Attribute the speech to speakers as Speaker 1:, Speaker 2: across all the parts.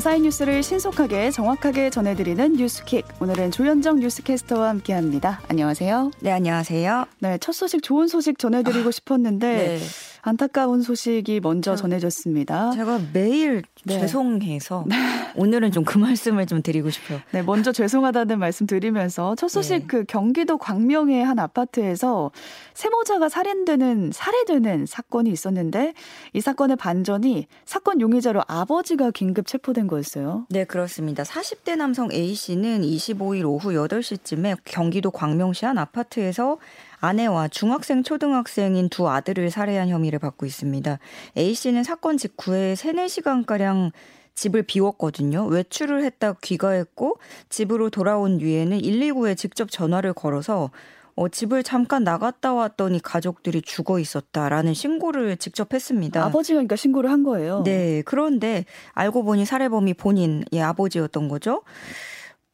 Speaker 1: 밤사이 뉴스를 신속하게 정확하게 전해드리는 뉴스킥. 오늘은 조현정 뉴스캐스터와 함께합니다. 안녕하세요.
Speaker 2: 네, 안녕하세요.
Speaker 1: 네, 첫 소식 좋은 소식 전해드리고 아, 싶었는데 네. 안타까운 소식이 먼저 전해졌습니다.
Speaker 2: 제가 매일 네. 죄송해서 네. 오늘은 좀 그 말씀을 좀 드리고 싶어요.
Speaker 1: 네, 먼저 죄송하다는 말씀 드리면서 첫 소식 네. 그 경기도 광명의 한 아파트에서 세모자가 살인되는 살해되는 사건이 있었는데 이 사건의 반전이 사건 용의자로 아버지가 긴급 체포된 거였어요.
Speaker 2: 네, 그렇습니다. 40대 남성 A 씨는 25일 오후 8시쯤에 경기도 광명시 한 아파트에서 아내와 중학생, 초등학생인 두 아들을 살해한 혐의를 받고 있습니다. A 씨는 사건 직후에 3, 4시간가량 집을 비웠거든요. 외출을 했다 귀가했고 집으로 돌아온 뒤에는 119에 직접 전화를 걸어서 어, 집을 잠깐 나갔다 왔더니 가족들이 죽어 있었다라는 신고를 직접 했습니다.
Speaker 1: 아버지가 그러니까 신고를 한 거예요.
Speaker 2: 네. 그런데 알고 보니 살해범이 본인의 아버지였던 거죠.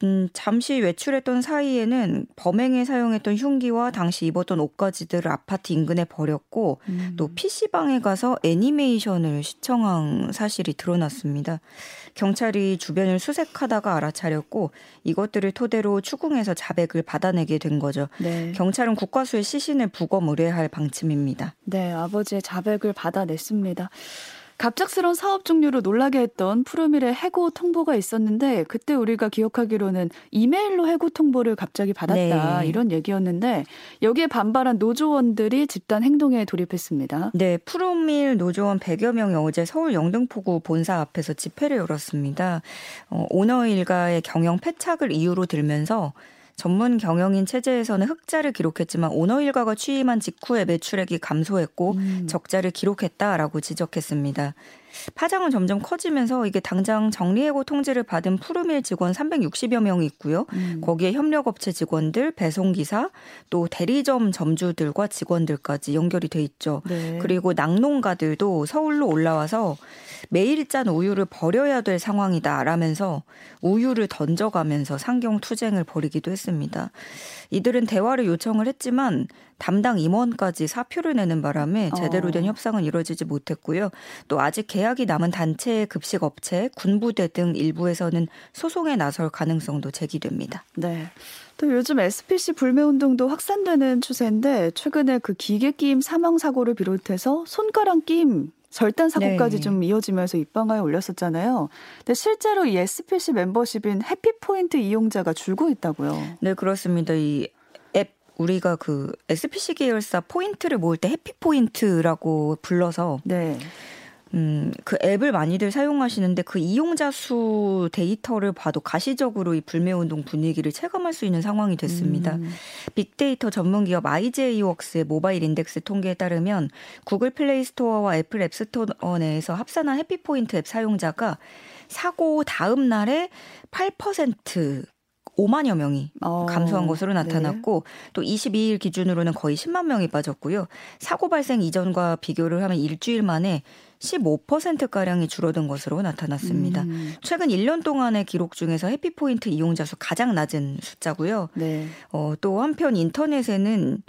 Speaker 2: 음, 잠시 외출했던 사이에는 범행에 사용했던 흉기와 당시 입었던 옷가지들을 아파트 인근에 버렸고 음. 또 PC방에 가서 애니메이션을 시청한 사실이 드러났습니다. 경찰이 주변을 수색하다가 알아차렸고 이것들을 토대로 추궁해서 자백을 받아내게 된 거죠. 네. 경찰은 국과수의 시신을 부검 의뢰할 방침입니다.
Speaker 1: 네, 아버지의 자백을 받아냈습니다. 갑작스러운 사업 종류로 놀라게 했던 푸르밀의 해고 통보가 있었는데 그때 우리가 기억하기로는 이메일로 해고 통보를 갑자기 받았다 네. 이런 얘기였는데 여기에 반발한 노조원들이 집단 행동에 돌입했습니다.
Speaker 2: 네, 푸르밀 노조원 100여 명이 어제 서울 영등포구 본사 앞에서 집회를 열었습니다. 어, 오너 일가의 경영 패착을 이유로 들면서 전문 경영인 체제에서는 흑자를 기록했지만 오너 일가가 취임한 직후에 매출액이 감소했고 음. 적자를 기록했다라고 지적했습니다. 파장은 점점 커지면서 이게 당장 정리해고 통지를 받은 푸르밀 직원 360여 명이 있고요. 음. 거기에 협력업체 직원들, 배송기사, 또 대리점 점주들과 직원들까지 연결이 돼 있죠. 네. 그리고 낙농가들도 서울로 올라와서 매일 짠 우유를 버려야 될 상황이다라면서 우유를 던져가면서 상경 투쟁을 벌이기도 했습니다. 이들은 대화를 요청을 했지만 담당 임원까지 사표를 내는 바람에 제대로 된 어. 협상은 이루어지지 못했고요. 또 아직 계약 이 남은 단체 급식 업체, 군부대 등 일부에서는 소송에 나설 가능성도 제기됩니다.
Speaker 1: 네. 또 요즘 SPC 불매 운동도 확산되는 추세인데 최근에 그 기계 끼임 사망 사고를 비롯해서 손가락 끼임 절단 사고까지 네. 좀 이어지면서 입방아에 올렸었잖아요. 근데 실제로 이 SPC 멤버십인 해피포인트 이용자가 줄고 있다고요.
Speaker 2: 네, 그렇습니다. 이앱 우리가 그 SPC 계열사 포인트를 모을 때 해피포인트라고 불러서 네. 음, 그 앱을 많이들 사용하시는데 그 이용자 수 데이터를 봐도 가시적으로 이 불매운동 분위기를 체감할 수 있는 상황이 됐습니다. 음. 빅데이터 전문 기업 IGAWorks의 모바일 인덱스 통계에 따르면 구글 플레이 스토어와 애플 앱 스토어 내에서 합산한 해피포인트 앱 사용자가 사고 다음 날에 8% 5만여 명이 어, 감소한 것으로 나타났고 네. 또 22일 기준으로는 거의 10만 명이 빠졌고요. 사고 발생 이전과 비교를 하면 일주일 만에 15%가량이 줄어든 것으로 나타났습니다. 음. 최근 1년 동안의 기록 중에서 해피포인트 이용자 수 가장 낮은 숫자고요. 네. 어, 또 한편 인터넷에는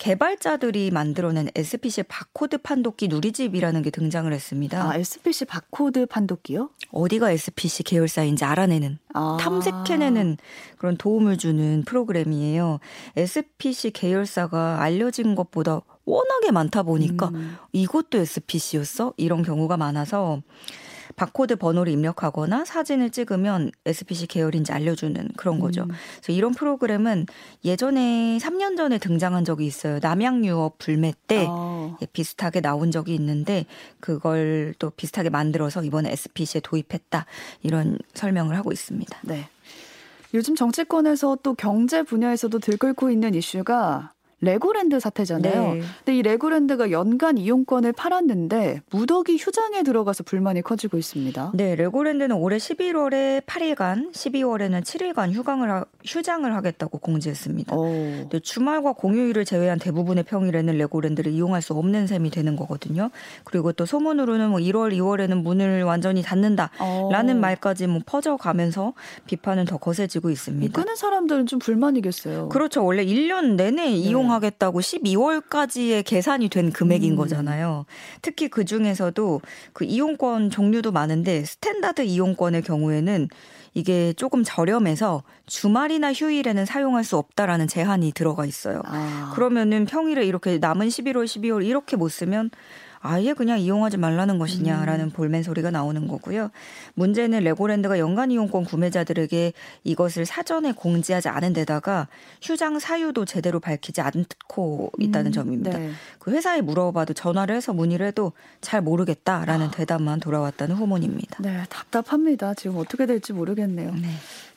Speaker 2: 개발자들이 만들어낸 SPC 바코드 판독기 누리집이라는 게 등장을 했습니다.
Speaker 1: 아, SPC 바코드 판독기요?
Speaker 2: 어디가 SPC 계열사인지 알아내는, 아. 탐색해내는 그런 도움을 주는 프로그램이에요. SPC 계열사가 알려진 것보다 워낙에 많다 보니까 음. 이것도 SPC였어? 이런 경우가 많아서 바코드 번호를 입력하거나 사진을 찍으면 SPC 계열인지 알려주는 그런 거죠. 음. 그래서 이런 프로그램은 예전에 3년 전에 등장한 적이 있어요. 남양유업 불매 때 어. 비슷하게 나온 적이 있는데 그걸 또 비슷하게 만들어서 이번에 SPC에 도입했다 이런 설명을 하고 있습니다.
Speaker 1: 네. 요즘 정치권에서 또 경제 분야에서도 들끓고 있는 이슈가 레고랜드 사태잖아요. 네. 근데 이 레고랜드가 연간 이용권을 팔았는데 무더기 휴장에 들어가서 불만이 커지고 있습니다.
Speaker 2: 네, 레고랜드는 올해 11월에 8일간, 12월에는 7일간 휴강을 하, 휴장을 하겠다고 공지했습니다. 네, 주말과 공휴일을 제외한 대부분의 평일에는 레고랜드를 이용할 수 없는 셈이 되는 거거든요. 그리고 또 소문으로는 뭐 1월, 2월에는 문을 완전히 닫는다라는 오. 말까지 뭐 퍼져가면서 비판은 더 거세지고 있습니다.
Speaker 1: 끊은 사람들은 좀 불만이겠어요.
Speaker 2: 그렇죠. 원래 1년 내내 이용 이용하겠다고 12월까지의 계산이 된 금액인
Speaker 1: 음.
Speaker 2: 거잖아요. 특히 그 중에서도 그 이용권 종류도 많은데 스탠다드 이용권의 경우에는 이게 조금 저렴해서 주말이나 휴일에는 사용할 수 없다라는 제한이 들어가 있어요.
Speaker 1: 아.
Speaker 2: 그러면은 평일에 이렇게 남은 11월, 12월 이렇게 못 쓰면 아예 그냥 이용하지 말라는 것이냐라는
Speaker 1: 음.
Speaker 2: 볼멘 소리가 나오는 거고요. 문제는 레고랜드가 연간 이용권 구매자들에게 이것을 사전에 공지하지 않은 데다가 휴장 사유도 제대로 밝히지 않고 있다는
Speaker 1: 음,
Speaker 2: 점입니다.
Speaker 1: 네.
Speaker 2: 그 회사에 물어봐도 전화를 해서 문의를 해도 잘 모르겠다라는
Speaker 1: 아.
Speaker 2: 대답만 돌아왔다는 후문입니다.
Speaker 1: 네, 답답합니다. 지금 어떻게 될지 모르겠네요.
Speaker 2: 네.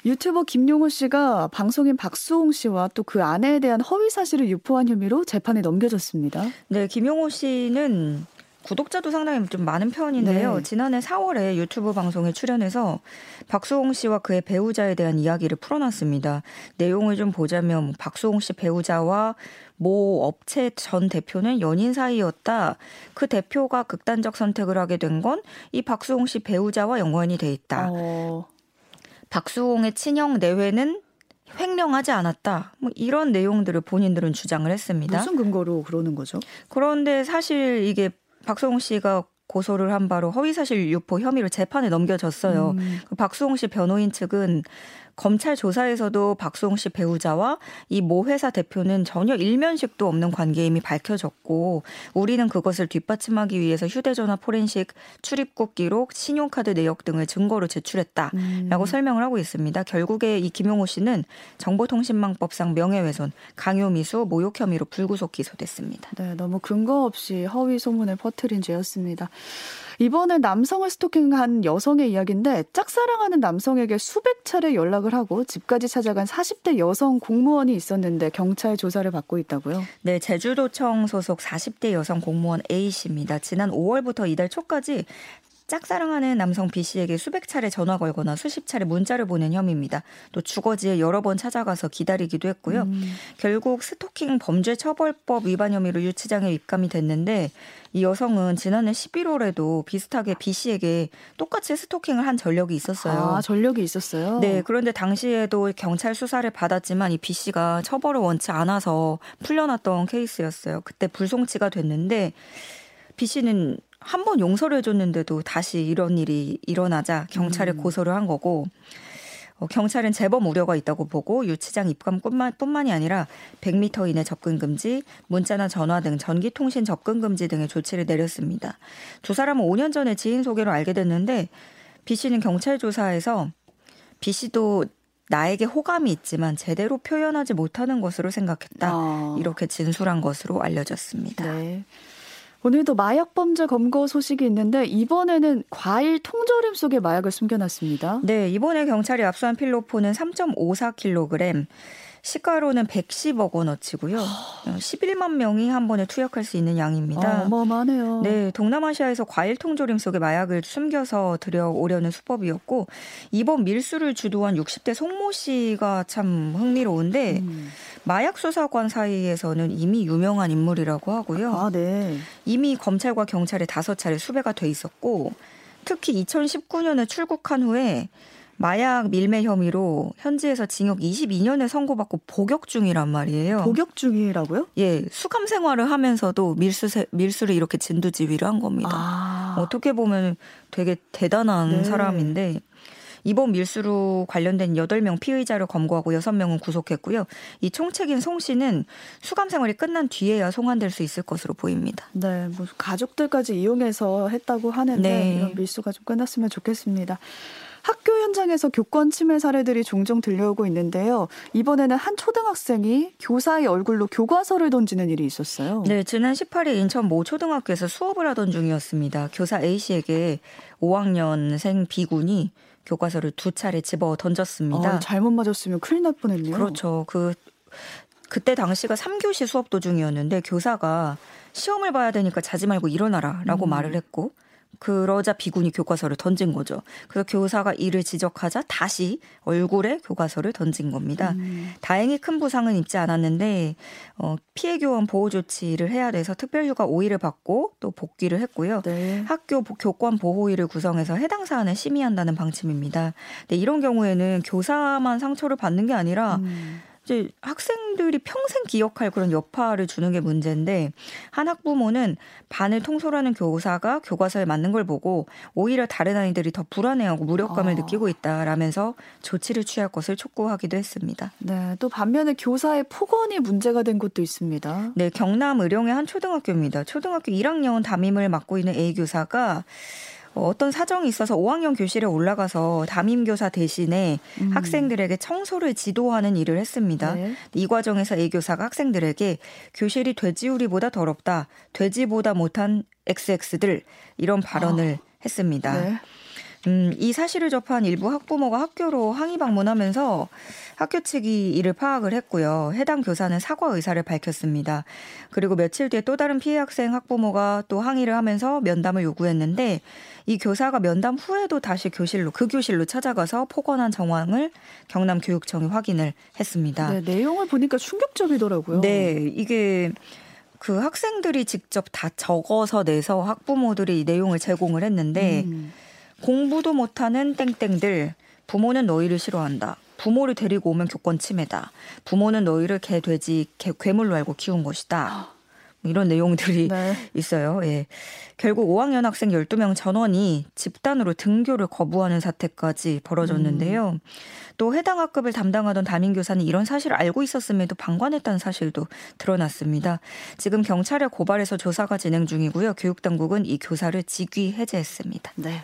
Speaker 1: 유튜버 김용호 씨가 방송인 박수홍 씨와 또 그 아내에 대한 허위 사실을 유포한 혐의로 재판에 넘겨졌습니다.
Speaker 2: 네, 김용호 씨는 구독자도 상당히 좀 많은 편인데요.
Speaker 1: 네.
Speaker 2: 지난해 4월에 유튜브 방송에 출연해서 박수홍 씨와 그의 배우자에 대한 이야기를 풀어놨습니다. 내용을 좀 보자면 뭐 박수홍 씨 배우자와 모 업체 전 대표는 연인 사이였다. 그 대표가 극단적 선택을 하게 된 건 이 박수홍 씨 배우자와 연관이 돼 있다.
Speaker 1: 어,
Speaker 2: 박수홍의 친형 내외는 횡령하지 않았다. 뭐 이런 내용들을 본인들은 주장을 했습니다.
Speaker 1: 무슨 근거로 그러는 거죠?
Speaker 2: 그런데 사실 이게 박수홍 씨가 고소를 한 바로 허위사실 유포 혐의로 재판에 넘겨졌어요.
Speaker 1: 음.
Speaker 2: 그 박수홍 씨 변호인 측은 검찰 조사에서도 박수홍 씨 배우자와 이 모 회사 대표는 전혀 일면식도 없는 관계임이 밝혀졌고 우리는 그것을 뒷받침하기 위해서 휴대전화 포렌식 출입국 기록, 신용카드 내역 등을 증거로 제출했다라고
Speaker 1: 음.
Speaker 2: 설명을 하고 있습니다. 결국에 이 김용호 씨는 정보통신망법상 명예훼손, 강요미수, 모욕 혐의로 불구속 기소됐습니다.
Speaker 1: 네, 너무 근거 없이 허위 소문을 퍼뜨린 죄였습니다. 이번엔 남성을 스토킹한 여성의 이야기인데 짝사랑하는 남성에게 수백 차례 연락을 하고 집까지 찾아간 40대 여성 공무원이 있었는데 경찰 조사를 받고 있다고요.
Speaker 2: 네, 제주도청 소속 40대 여성 공무원 A 씨입니다. 지난 5월부터 이달 초까지 짝사랑하는 남성 B 씨에게 수백 차례 전화 걸거나 수십 차례 문자를 보낸 혐의입니다. 또 주거지에 여러 번 찾아가서 기다리기도 했고요.
Speaker 1: 음.
Speaker 2: 결국 스토킹 범죄 처벌법 위반 혐의로 유치장에 입감이 됐는데 이 여성은 지난해 11월에도 비슷하게 B 씨에게 똑같이 스토킹을 한 전력이 있었어요.
Speaker 1: 아, 전력이 있었어요.
Speaker 2: 네, 그런데 당시에도 경찰 수사를 받았지만 이 B 씨가 처벌을 원치 않아서 풀려났던 케이스였어요. 그때 불송치가 됐는데 B 씨는 한 번 용서를 해줬는데도 다시 이런 일이 일어나자 경찰에
Speaker 1: 음.
Speaker 2: 고소를 한 거고 어, 경찰은 재범 우려가 있다고 보고 유치장 입감뿐만 뿐만이 아니라 100m 이내 접근 금지, 문자나 전화 등 전기통신 접근 금지 등의 조치를 내렸습니다. 두 사람은 5년 전에 지인 소개로 알게 됐는데 B 씨는 경찰 조사에서 B 씨도 나에게 호감이 있지만 제대로 표현하지 못하는 것으로 생각했다.
Speaker 1: 아.
Speaker 2: 이렇게 진술한 것으로 알려졌습니다.
Speaker 1: 네. 오늘도 마약 범죄 검거 소식이 있는데 이번에는 과일 통조림 속에 마약을 숨겨놨습니다.
Speaker 2: 네, 이번에 경찰이 압수한 필로폰은 3.54kg, 시가로는 110억 원어치고요. 11만 명이 한 번에 투약할 수 있는 양입니다.
Speaker 1: 어, 어마어마하네요.
Speaker 2: 네, 동남아시아에서 과일 통조림 속에 마약을 숨겨서 들여오려는 수법이었고 이번 밀수를 주도한 60대 송모 씨가 참 흥미로운데
Speaker 1: 음.
Speaker 2: 마약 수사관 사이에서는 이미 유명한 인물이라고 하고요.
Speaker 1: 아, 네.
Speaker 2: 이미 검찰과 경찰에 다섯 차례 수배가 돼 있었고 특히 2019년에 출국한 후에 마약 밀매 혐의로 현지에서 징역 22년을 선고받고 복역 중이란 말이에요.
Speaker 1: 복역 중이라고요?
Speaker 2: 예, 수감 생활을 하면서도 밀수 밀수를 이렇게 진두지휘를 한 겁니다.
Speaker 1: 아,
Speaker 2: 어떻게 보면 되게 대단한
Speaker 1: 네.
Speaker 2: 사람인데 이번 밀수로 관련된 8명 피의자를 검거하고 6명은 구속했고요. 이 총책인 송 씨는 수감 생활이 끝난 뒤에야 송환될 수 있을 것으로 보입니다.
Speaker 1: 네, 뭐 가족들까지 이용해서 했다고 하는데
Speaker 2: 네.
Speaker 1: 이런 밀수가 좀 끝났으면 좋겠습니다. 학교 현장에서 교권 침해 사례들이 종종 들려오고 있는데요. 이번에는 한 초등학생이 교사의 얼굴로 교과서를 던지는 일이 있었어요.
Speaker 2: 네, 지난 18일 인천 모 초등학교에서 수업을 하던 중이었습니다. 교사 A 씨에게 5학년생 B군이 교과서를 두 차례 집어 던졌습니다.
Speaker 1: 어, 잘못 맞았으면 큰일 날 뻔했네요.
Speaker 2: 그렇죠. 그 그때 당시가 3교시 수업 도중이었는데 교사가 시험을 봐야 되니까 자지 말고 일어나라라고
Speaker 1: 음.
Speaker 2: 말을 했고 그러자 비군이 교과서를 던진 거죠. 그래서 교사가 이를 지적하자 다시 얼굴에 교과서를 던진 겁니다.
Speaker 1: 음.
Speaker 2: 다행히 큰 부상은 입지 않았는데 어, 피해 교원 보호 조치를 해야 돼서 특별휴가 5일을 받고 또 복귀를 했고요.
Speaker 1: 네.
Speaker 2: 학교 보- 교권 보호위를 구성해서 해당 사안을 심의한다는 방침입니다. 근데 이런 경우에는 교사만 상처를 받는 게 아니라
Speaker 1: 음.
Speaker 2: 이제 학생들이 평생 기억할 그런 여파를 주는 게 문제인데 한 학부모는 반을 통솔하는 교사가 교과서에 맞는 걸 보고 오히려 다른 아이들이 더 불안해하고 무력감을 어. 느끼고 있다라면서 조치를 취할 것을 촉구하기도 했습니다.
Speaker 1: 네, 또 반면에 교사의 폭언이 문제가 된 곳도 있습니다.
Speaker 2: 네, 경남 의령의 한 초등학교입니다. 초등학교 1학년 담임을 맡고 있는 A 교사가 어, 어떤 사정이 있어서 5학년 교실에 올라가서 담임 교사 대신에 음. 학생들에게 청소를 지도하는 일을 했습니다. 네. 이 과정에서 A 교사가 학생들에게 교실이 돼지우리보다 더럽다, 돼지보다 못한 XX들 이런 발언을 아. 했습니다. 네. 음, 이 사실을 접한 일부 학부모가 학교로 항의 방문하면서 학교 측이 이를 파악을 했고요. 해당 교사는 사과 의사를 밝혔습니다. 그리고 며칠 뒤에 또 다른 피해 학생 학부모가 또 항의를 하면서 면담을 요구했는데 이 교사가 면담 후에도 다시 교실로 그 교실로 찾아가서 폭언한 정황을 경남 교육청이 확인을 했습니다.
Speaker 1: 네, 내용을 보니까 충격적이더라고요.
Speaker 2: 네, 이게 그 학생들이 직접 다 적어서 내서 학부모들이 이 내용을 제공을 했는데 음. 공부도 못하는 땡땡들 부모는 너희를 싫어한다. 부모를 데리고 오면 교권 침해다. 부모는 너희를 개, 돼지, 개, 괴물로 알고 키운 것이다. 이런 내용들이 네. 있어요. 예. 결국 5학년 학생 12명 전원이 집단으로 등교를 거부하는 사태까지 벌어졌는데요. 음. 또 해당 학급을 담당하던 담임 교사는 이런 사실을 알고 있었음에도 방관했다는 사실도 드러났습니다. 지금 경찰에 고발해서 조사가 진행 중이고요. 교육 당국은 이 교사를 직위 해제했습니다.
Speaker 1: 네.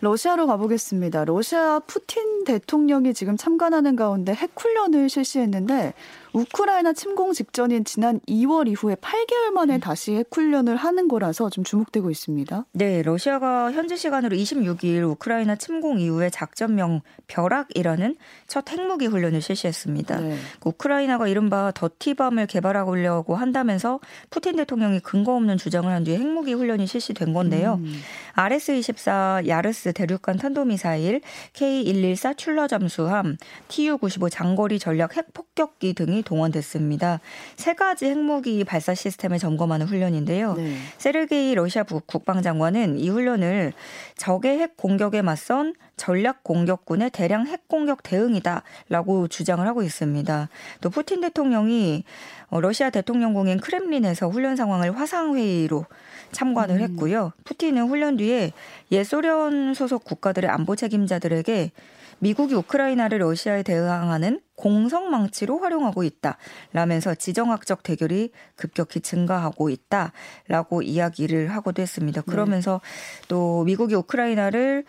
Speaker 1: 러시아로 가보겠습니다. 러시아 푸틴 대통령이 지금 참관하는 가운데 핵훈련을 실시했는데 우크라이나 침공 직전인 지난 2월 이후에 8개월 만에 다시 핵훈련을 하는 거라서 좀 주목되고 있습니다.
Speaker 2: 네, 러시아가 현지 시간으로 26일 우크라이나 침공 이후에 작전명 벼락이라는 첫 핵무기 훈련을 실시했습니다. 네. 우크라이나가 이른바 더티밤을 개발하려고 한다면서 푸틴 대통령이 근거 없는 주장을 한 뒤에 핵무기 훈련이 실시된 건데요. 음. RS-24 야르스 대륙간 탄도미사일 K114 출러 잠수함 TU-95 장거리 전략 핵폭격기 등이 동원됐습니다. 세 가지 핵무기 발사 시스템을 점검하는 훈련인데요. 네. 세르게이 러시아 국방장관은 이 훈련을 적의 핵 공격에 맞선 전략 공격군의 대량 핵 공격 대응이다라고 주장을 하고 있습니다. 또 푸틴 대통령이 어, 러시아 대통령궁인 크렘린에서 훈련 상황을 화상 회의로 참관을 음. 했고요. 푸틴은 훈련 뒤에 예소련 소속 국가들의 안보 책임자들에게 미국이 우크라이나를 러시아에 대응하는 공성 망치로 활용하고 있다. 라면서 지정학적 대결이 급격히 증가하고 있다. 라고 이야기를 하고도 했습니다. 네. 그러면서 네. 또 미국이 우크라이나를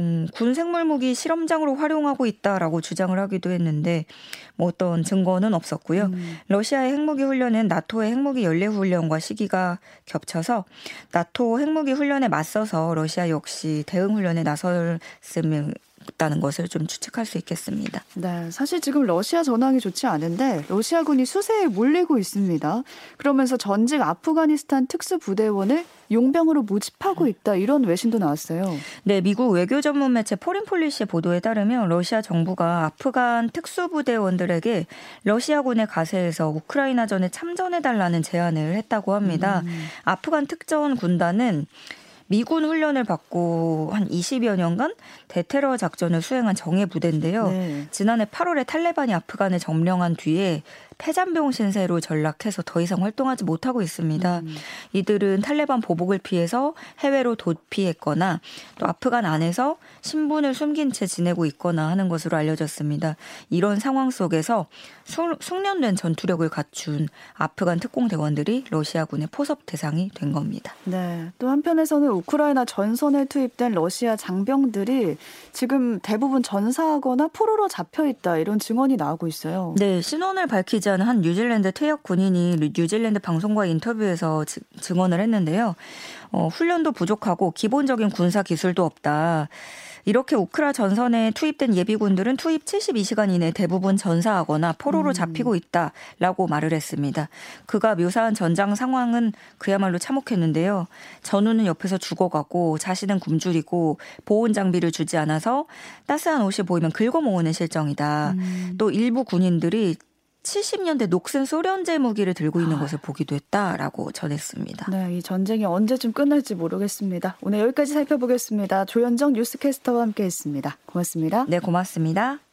Speaker 2: 음, 군 생물 무기 실험장으로 활용하고 있다라고 주장을 하기도 했는데 뭐 어떤 증거는 없었고요. 음. 러시아의 핵무기 훈련은 나토의 핵무기 연례 훈련과 시기가 겹쳐서 나토 핵무기 훈련에 맞서서 러시아 역시 대응 훈련에 나섰음을 있다는 것을 좀 추측할 수 있겠습니다.
Speaker 1: 네, 사실 지금 러시아 전황이 좋지 않은데 러시아군이 수세에 몰리고 있습니다. 그러면서 전직 아프가니스탄 특수부대원을 용병으로 모집하고 있다 이런 외신도 나왔어요.
Speaker 2: 네, 미국 외교 전문 매체 포린폴리시 보도에 따르면 러시아 정부가 아프간 특수부대원들에게 러시아군에 가세해서 우크라이나전에 참전해 달라는 제안을 했다고 합니다. 음. 아프간 특전 군단은 미군 훈련을 받고 한 20여 년간 대테러 작전을 수행한 정예 부대인데요. 네. 지난해 8월에 탈레반이 아프간을 점령한 뒤에 폐잔병 신세로 전락해서 더 이상 활동하지 못하고 있습니다. 음. 이들은 탈레반 보복을 피해서 해외로 도피했거나 또 아프간 안에서 신분을 숨긴 채 지내고 있거나 하는 것으로 알려졌습니다. 이런 상황 속에서 숙련된 전투력을 갖춘 아프간 특공 대원들이 러시아군의 포섭 대상이 된 겁니다.
Speaker 1: 네. 또 한편에서는 우크라이나 전선에 투입된 러시아 장병들이 지금 대부분 전사하거나 포로로 잡혀 있다 이런 증언이 나오고 있어요.
Speaker 2: 네. 신원을 밝히지 않은 한 뉴질랜드 퇴역 군인이 뉴질랜드 방송과 인터뷰에서 증언을 했는데요. 어, 훈련도 부족하고 기본적인 군사 기술도 없다. 이렇게 우크라 전선에 투입된 예비군들은 투입 72시간 이내 대부분 전사하거나 포로로 음. 잡히고 있다라고 말을 했습니다. 그가 묘사한 전장 상황은 그야말로 참혹했는데요. 전우는 옆에서 죽어가고 자신은 굶주리고 보온 장비를 주지 않아서 따스한 옷이 보이면 긁어모으는 실정이다. 음. 또 일부 군인들이 70년대 녹슨 소련제 무기를 들고 있는 아. 것을 보기도 했다라고 전했습니다.
Speaker 1: 네, 이 전쟁이 언제쯤 끝날지 모르겠습니다. 오늘 여기까지 살펴보겠습니다. 조현정 뉴스캐스터와 함께했습니다. 고맙습니다.
Speaker 2: 네, 고맙습니다.